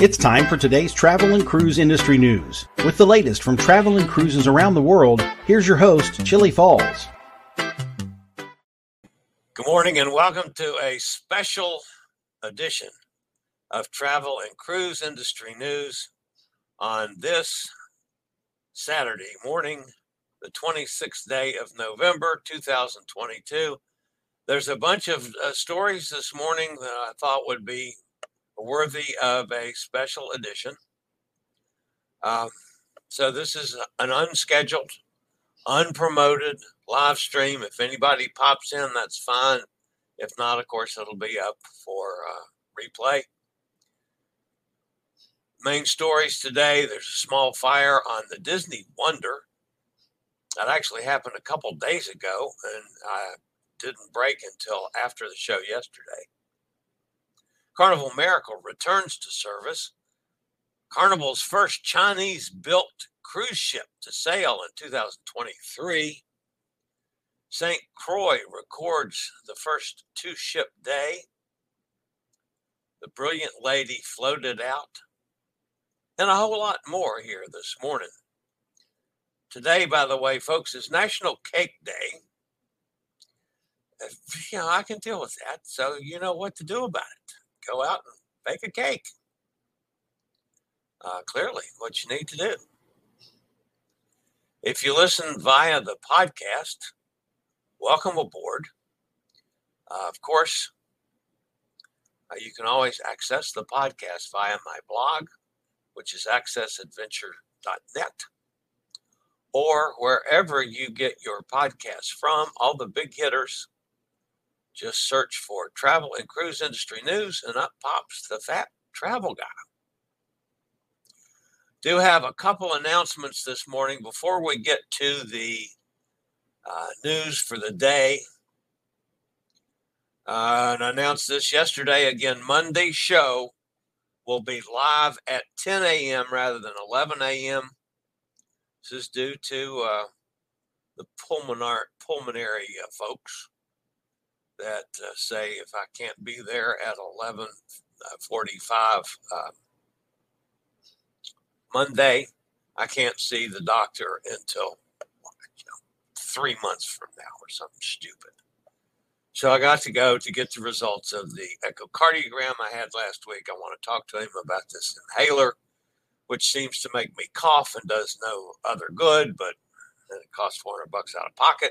It's time for today's travel and cruise industry news. With the latest from travel and cruises around the world, here's your host, Chillie Falls. Good morning and welcome to a special edition of travel and cruise industry news on this Saturday morning, the 26th day of November 2022. There's a bunch of uh, stories this morning that I thought would be worthy of a special edition. Um, so, this is an unscheduled, unpromoted live stream. If anybody pops in, that's fine. If not, of course, it'll be up for uh, replay. Main stories today there's a small fire on the Disney Wonder. That actually happened a couple days ago, and I didn't break until after the show yesterday. Carnival Miracle returns to service. Carnival's first Chinese built cruise ship to sail in 2023. St. Croix records the first two ship day. The Brilliant Lady floated out. And a whole lot more here this morning. Today, by the way, folks, is National Cake Day. Uh, you know, I can deal with that. So you know what to do about it go out and bake a cake. Uh, clearly, what you need to do. If you listen via the podcast, welcome aboard. Uh, of course, uh, you can always access the podcast via my blog, which is accessadventure.net, or wherever you get your podcasts from, all the big hitters just search for travel and cruise industry news, and up pops the fat travel guy. Do have a couple announcements this morning before we get to the uh, news for the day. Uh, and I announced this yesterday. Again, Monday show will be live at 10 a.m. rather than 11 a.m. This is due to uh, the pulmonar- pulmonary uh, folks that uh, say if I can't be there at 11:45 uh, uh, Monday, I can't see the doctor until you know, three months from now or something stupid. So I got to go to get the results of the echocardiogram I had last week. I want to talk to him about this inhaler, which seems to make me cough and does no other good, but it costs 400 bucks out of pocket.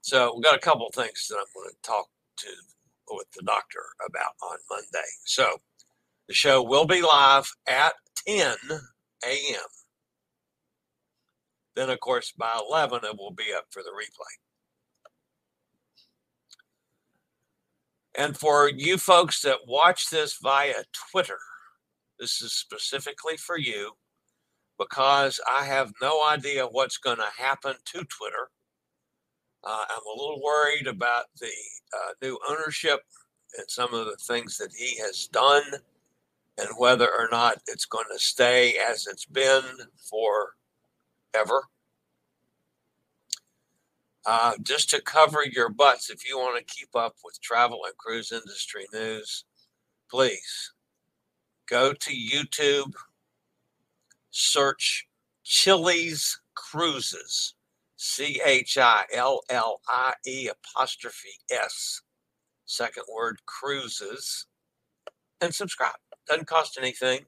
So we've got a couple things that I'm going to talk to with the doctor about on Monday. So the show will be live at 10 a.m. Then, of course, by 11, it will be up for the replay. And for you folks that watch this via Twitter, this is specifically for you because I have no idea what's going to happen to Twitter uh, I'm a little worried about the uh, new ownership and some of the things that he has done and whether or not it's going to stay as it's been forever. Uh, just to cover your butts, if you want to keep up with travel and cruise industry news, please go to YouTube, search Chillie's Cruises, C H I L L I E apostrophe S, second word cruises, and subscribe. Doesn't cost anything.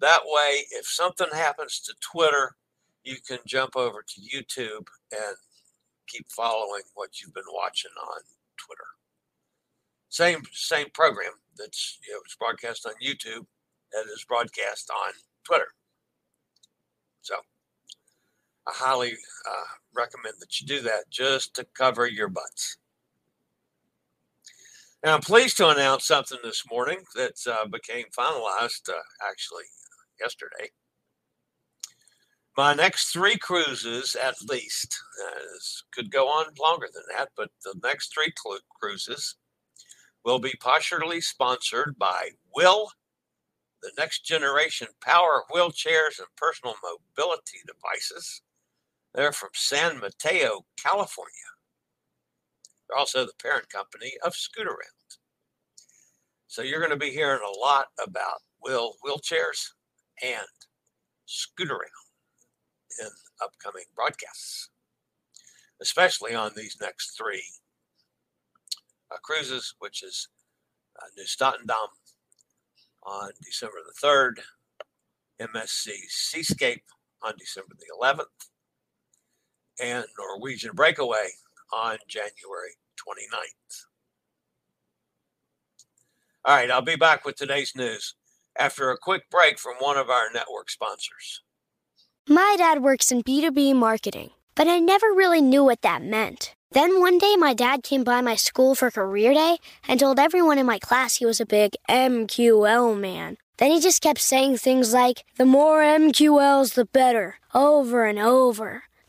That way, if something happens to Twitter, you can jump over to YouTube and keep following what you've been watching on Twitter. Same same program that's you know, it's broadcast on YouTube that is broadcast on Twitter. So I highly uh, recommend that you do that just to cover your butts. Now, I'm pleased to announce something this morning that uh, became finalized uh, actually yesterday. My next three cruises, at least, uh, could go on longer than that, but the next three cl- cruises will be partially sponsored by WHILL, the next generation power wheelchairs and personal mobility devices. They're from San Mateo, California. They're also the parent company of Scootaround. So you're going to be hearing a lot about WHILL wheelchairs and Scootaround in upcoming broadcasts, especially on these next three uh, cruises, which is uh, Nieuw Statendam on December the 3rd, MSC Seascape on December the 11th, and Norwegian Breakaway on January 29th. All right, I'll be back with today's news after a quick break from one of our network sponsors. My dad works in B2B marketing, but I never really knew what that meant. Then one day, my dad came by my school for career day and told everyone in my class he was a big MQL man. Then he just kept saying things like, the more MQLs, the better, over and over.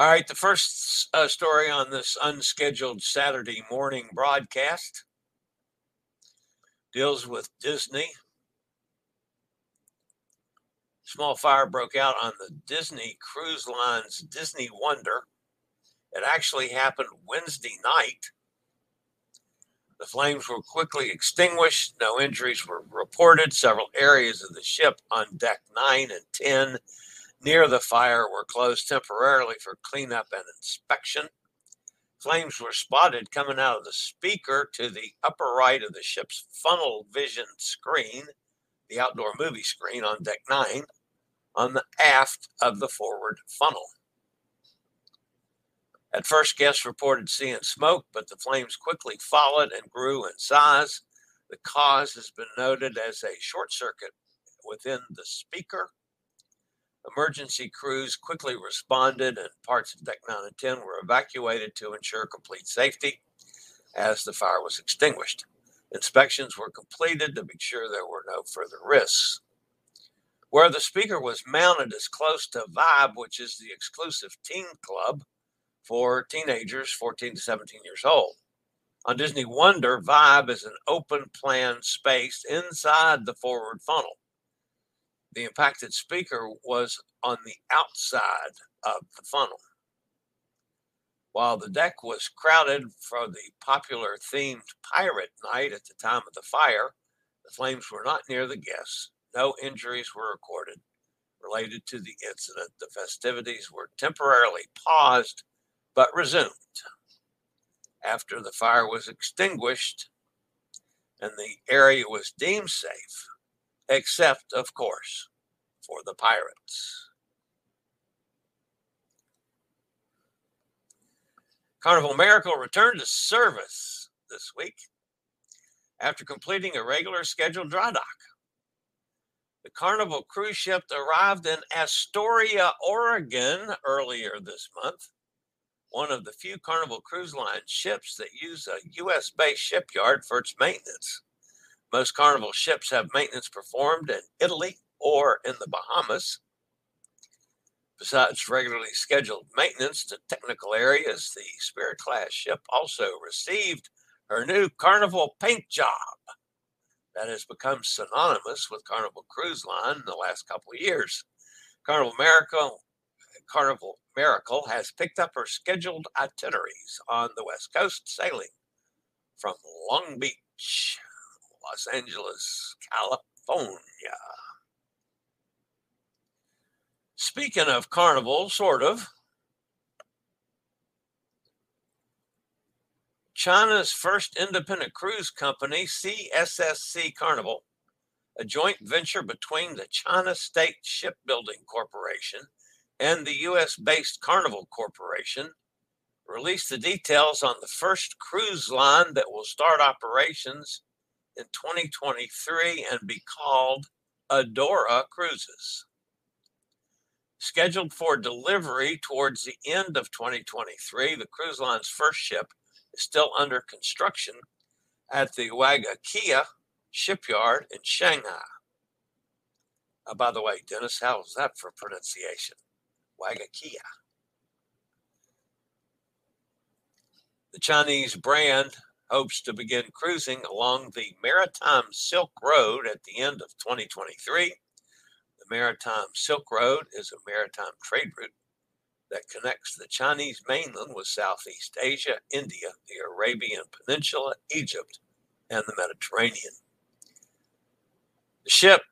All right, the first uh, story on this unscheduled Saturday morning broadcast deals with Disney. Small fire broke out on the Disney Cruise Line's Disney Wonder. It actually happened Wednesday night. The flames were quickly extinguished. No injuries were reported. Several areas of the ship on deck 9 and 10 near the fire were closed temporarily for cleanup and inspection. Flames were spotted coming out of the speaker to the upper right of the ship's funnel vision screen, the outdoor movie screen on deck 9, on the aft of the forward funnel. At first, guests reported seeing smoke, but the flames quickly followed and grew in size. The cause has been noted as a short circuit within the speaker Emergency crews quickly responded and parts of Deck 9 and 10 were evacuated to ensure complete safety as the fire was extinguished. Inspections were completed to make sure there were no further risks. Where the speaker was mounted is close to Vibe, which is the exclusive teen club for teenagers 14 to 17 years old. On Disney Wonder, Vibe is an open plan space inside the forward funnel the impacted speaker was on the outside of the funnel. While the deck was crowded for the popular themed pirate night at the time of the fire, the flames were not near the guests. No injuries were recorded related to the incident. The festivities were temporarily paused but resumed. after the fire was extinguished and the area was deemed safe, except, of course, for the pirates. Carnival Miracle returned to service this week after completing a regular scheduled dry dock. The Carnival cruise ship arrived in Astoria, Oregon earlier this month, one of the few Carnival Cruise Line ships that use a U.S. based shipyard for its maintenance. Most Carnival ships have maintenance performed in Italy or in the Bahamas. Besides regularly scheduled maintenance to technical areas, the Spirit class ship also received her new Carnival paint job that has become synonymous with Carnival Cruise Line in the last couple of years. Carnival Miracle, Carnival Miracle has picked up her scheduled itineraries on the West Coast, sailing from Long Beach, Los Angeles, California. Speaking of carnival, sort of, China's first independent cruise company, CSSC Carnival, a joint venture between the China State Shipbuilding Corporation and the US based Carnival Corporation, released the details on the first cruise line that will start operations in 2023 and be called Adora Cruises scheduled for delivery towards the end of 2023. The cruise line's first ship is still under construction at the Waigakia shipyard in Shanghai. Uh, by the way, Dennis, how's that for pronunciation? Waigakia. The Chinese brand hopes to begin cruising along the Maritime Silk Road at the end of 2023 The Maritime Silk Road is a maritime trade route that connects the Chinese mainland with Southeast Asia, India, the Arabian Peninsula, Egypt, and the Mediterranean. The ship,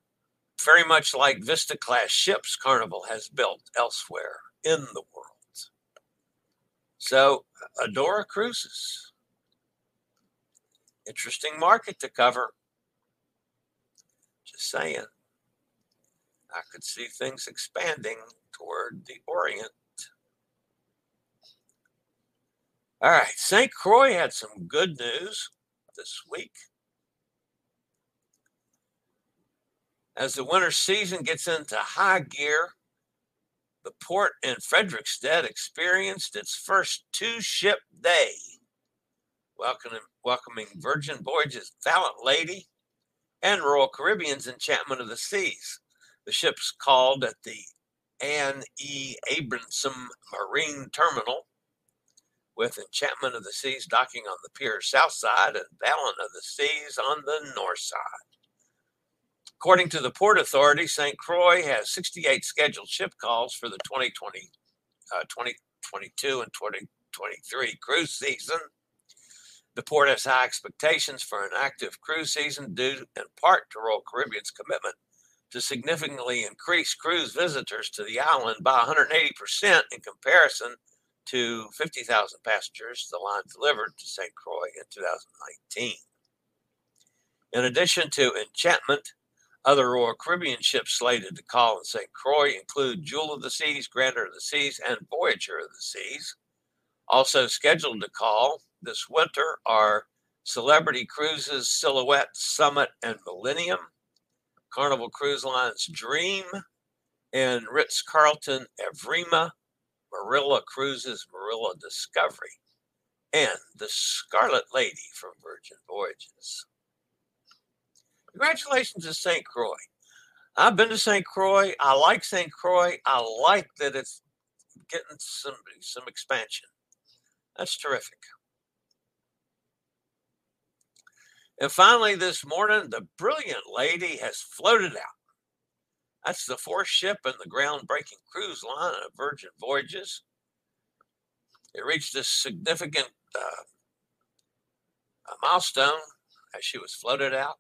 very much like Vista class ships Carnival has built elsewhere in the world. So, Adora Cruises. Interesting market to cover. Just saying. I could see things expanding toward the Orient. All right, St. Croix had some good news this week. As the winter season gets into high gear, the port in Frederiksted experienced its first two ship day, welcoming, welcoming Virgin Voyages Valiant Lady and Royal Caribbean's Enchantment of the Seas. The ship's called at the Anne E. Abramson Marine Terminal, with Enchantment of the Seas docking on the pier's south side and Valiant of the Seas on the north side. According to the Port Authority, St. Croix has 68 scheduled ship calls for the 2020, uh, 2022 and 2023 cruise season. The port has high expectations for an active cruise season due in part to Royal Caribbean's commitment to significantly increase cruise visitors to the island by 180% in comparison to 50,000 passengers the line delivered to St. Croix in 2019. In addition to Enchantment, other Royal Caribbean ships slated to call in St. Croix include Jewel of the Seas, Grandeur of the Seas, and Voyager of the Seas. Also scheduled to call this winter are Celebrity Cruises, Silhouette, Summit, and Millennium. Carnival Cruise Line's Dream, and Ritz Carlton Evrima, Marella Cruises Marella Discovery, and the Scarlet Lady from Virgin Voyages. Congratulations to St. Croix. I've been to St. Croix. I like St. Croix. I like that it's getting some some expansion. That's terrific. And finally, this morning, the brilliant lady has floated out. That's the fourth ship in the groundbreaking cruise line of Virgin Voyages. It reached a significant uh, milestone as she was floated out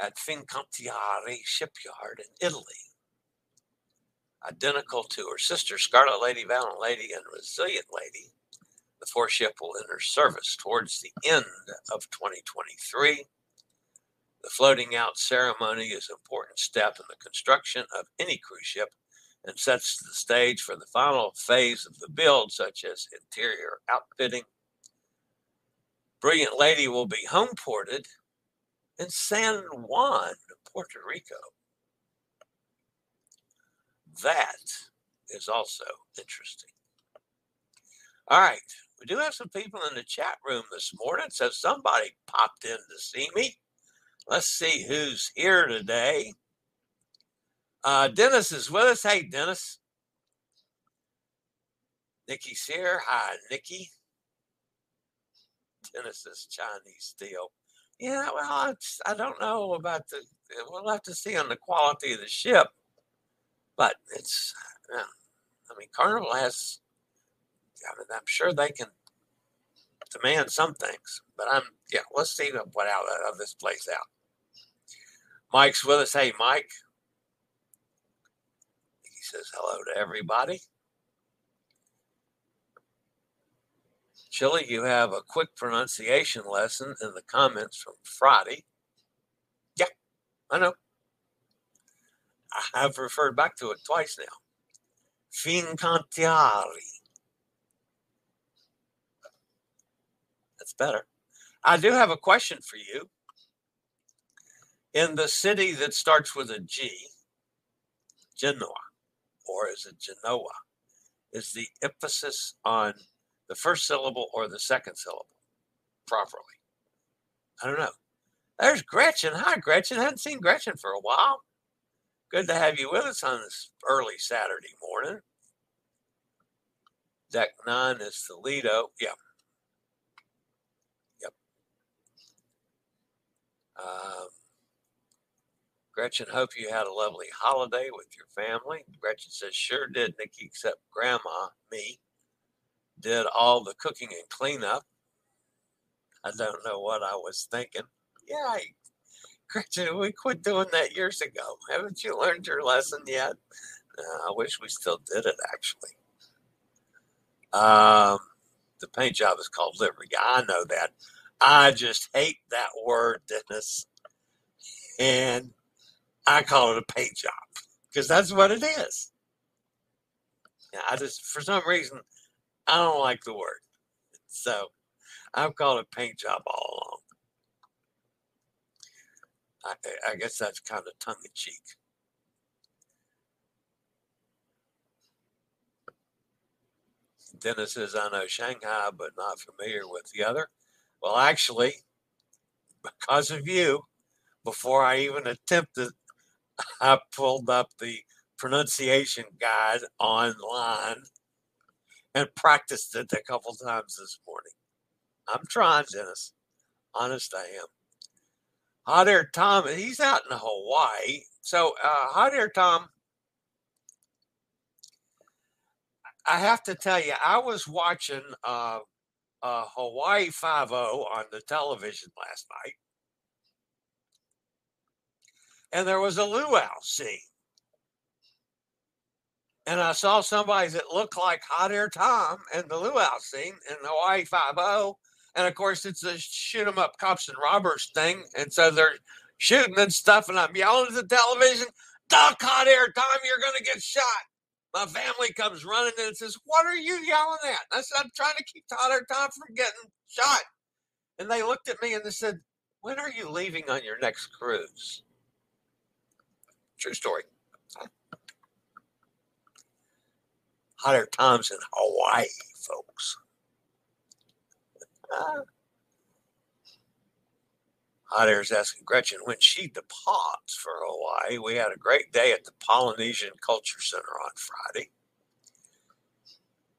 at Fincantieri shipyard in Italy. Identical to her sister, Scarlet Lady, Valiant Lady, and Resilient Lady, The fourth ship will enter service towards the end of 2023. The floating out ceremony is an important step in the construction of any cruise ship and sets the stage for the final phase of the build, such as interior outfitting. Brilliant Lady will be home ported in San Juan, Puerto Rico. That is also interesting. All right. We do have some people in the chat room this morning, so somebody popped in to see me. Let's see who's here today. Uh, Dennis is with us. Hey, Dennis. Nikki's here. Hi, Nikki. Dennis is Chinese steel. Yeah, well, I don't know about the. We'll have to see on the quality of the ship, but it's. Uh, I mean, Carnival has. I mean, I'm sure they can demand some things, but I'm. Yeah, let's see what out of this plays out. Mike's with us. Hey, Mike. He says hello to everybody. Chillie, you have a quick pronunciation lesson in the comments from Friday. Yeah, I know. I have referred back to it twice now. Fincantieri. That's better. I do have a question for you. In the city that starts with a G, Genoa, or is it Genoa, is the emphasis on the first syllable or the second syllable properly. I don't know. There's Gretchen. Hi, Gretchen. I hadn't seen Gretchen for a while. Good to have you with us on this early Saturday morning. Deck nine is the Lido. Yeah. Um, Gretchen, hope you had a lovely holiday with your family. Gretchen says, sure did, Nikki, except grandma, me did all the cooking and cleanup. I don't know what I was thinking. Yeah, I, Gretchen, we quit doing that years ago. Haven't you learned your lesson yet? Uh, I wish we still did it, actually. Um, the paint job is called livery. I know that. I just hate that word, Dennis. And I call it a paint job because that's what it is. I just, for some reason, I don't like the word. So I've called it paint job all along. I, I guess that's kind of tongue in cheek. Dennis says, I know Shanghai, but not familiar with the other. Well, actually, because of you, before I even attempted, I pulled up the pronunciation guide online and practiced it a couple times this morning. I'm trying, Dennis. Honest, I am. Hot Air Tom, he's out in Hawaii. So, uh, Hot Air Tom, I have to tell you, I was watching uh, uh, Hawaii 5 on the television last night. And there was a luau scene and I saw somebody that looked like Hot Air Tom in the luau scene in the Hawaii Five O, and of course it's a shoot 'em up cops and robbers thing, and so they're shooting and stuff, and I'm yelling at the television, "Duck, Hot Air Tom, you're gonna get shot!" My family comes running and says, "What are you yelling at?" I said, "I'm trying to keep Hot Air Tom from getting shot," and they looked at me and they said, "When are you leaving on your next cruise?" True story. hotter times in Hawaii, folks. Ah. Uh, Hot Air's asking Gretchen when she departs for Hawaii. We had a great day at the Polynesian Culture Center on Friday.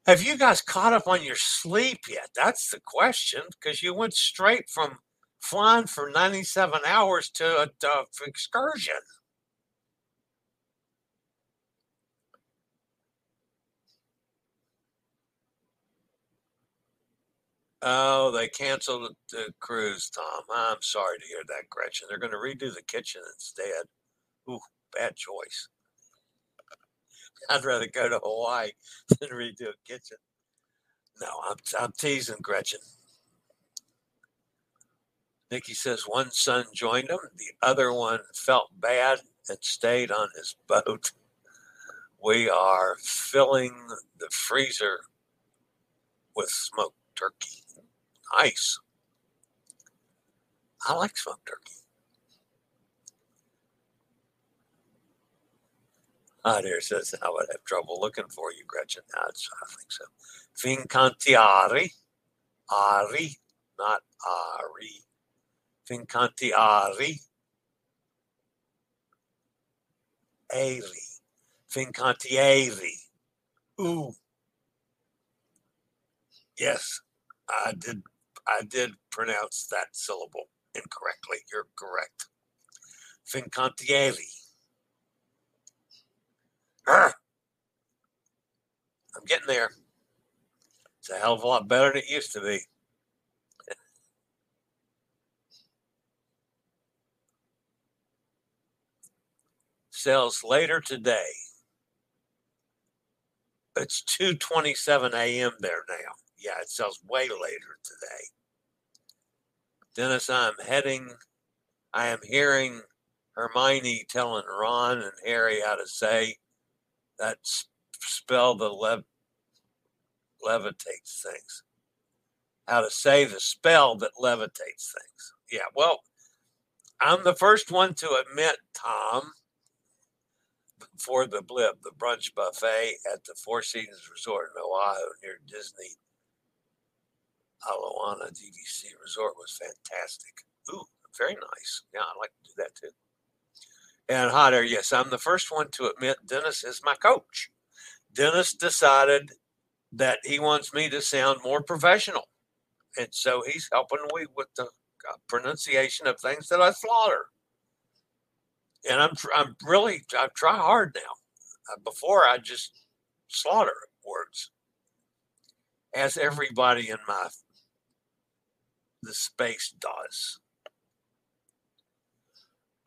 Have you guys caught up on your sleep yet? That's the question because you went straight from flying for 97 hours to an excursion. Oh, they canceled the cruise, Tom. I'm sorry to hear that, Gretchen. They're going to redo the kitchen instead. Ooh, bad choice. I'd rather go to Hawaii than redo a kitchen. No, I'm, I'm teasing Gretchen. Nikki says one son joined him, the other one felt bad and stayed on his boat. We are filling the freezer with smoked turkey. Nice. I like smoked turkey. Ah, there says I would have trouble looking for you, Gretchen. No, I think so. Fincantiari, Ari, not Ari. Fincantiari, Ari, Fincantieri. Ooh. Yes, I did. I did pronounce that syllable incorrectly. You're correct. Fincantieri. I'm getting there. It's a hell of a lot better than it used to be. Sells later today. It's 2:27 a.m. there now. Yeah, it sells way later today. Dennis, I'm heading. I am hearing Hermione telling Ron and Harry how to say that spell the lev- levitates things. How to say the spell that levitates things. Yeah, well, I'm the first one to admit, Tom, for the blip, the brunch buffet at the Four Seasons Resort in Oahu near Disney Aulani DVC Resort was fantastic. Ooh, very nice. Yeah, I'd like to do that too. And hot air, yes, I'm the first one to admit Dennis is my coach. Dennis decided that he wants me to sound more professional. And so he's helping me with the uh, pronunciation of things that I slaughter. And I'm, I'm really, I try hard now. Uh, before I just slaughter words, as everybody in my the space does.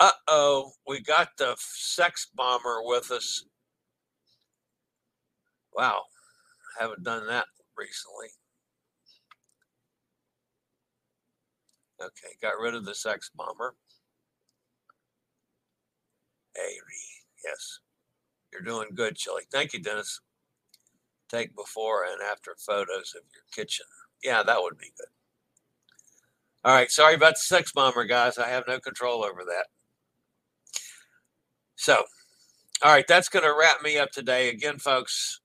Uh oh, we got the sex bomber with us. Wow, haven't done that recently. Okay, got rid of the sex bomber. Hey, yes, you're doing good, Chillie. Thank you, Dennis. Take before and after photos of your kitchen. Yeah, that would be good. All right, sorry about the sex bomber, guys. I have no control over that. So, all right, that's going to wrap me up today. Again, folks,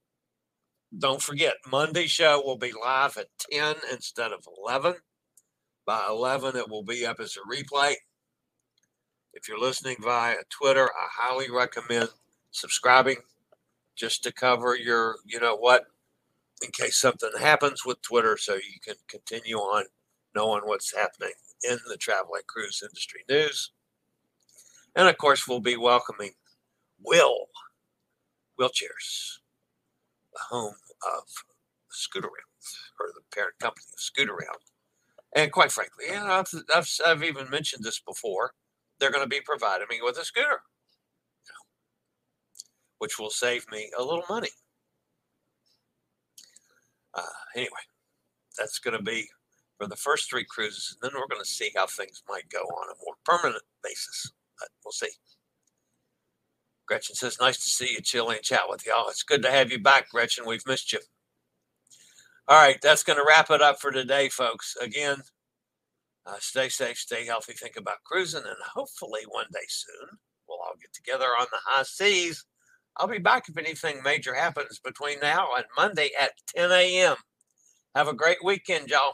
don't forget, Monday show will be live at 10 instead of 11. By 11, it will be up as a replay. If you're listening via Twitter, I highly recommend subscribing just to cover your, you know what, in case something happens with Twitter so you can continue on knowing what's happening in the travel and cruise industry news. And of course, we'll be welcoming WHILL Wheelchairs, the home of Scootaround, or the parent company of Scootaround. And quite frankly, know, I've, I've, I've even mentioned this before. They're going to be providing me with a scooter, you know, which will save me a little money. Uh, anyway, that's going to be for the first three cruises. And then we're going to see how things might go on a more permanent basis but we'll see. Gretchen says, nice to see you, Chillie, and chat with y'all. It's good to have you back, Gretchen. We've missed you. All right, that's going to wrap it up for today, folks. Again, uh, stay safe, stay healthy, think about cruising, and hopefully one day soon we'll all get together on the high seas. I'll be back if anything major happens between now and Monday at 10 a.m. Have a great weekend, y'all.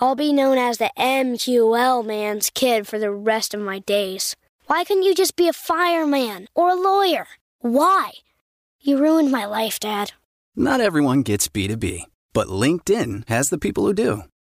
I'll be known as the MQL man's kid for the rest of my days. Why couldn't you just be a fireman or a lawyer? Why? You ruined my life, Dad. Not everyone gets B2B, but LinkedIn has the people who do.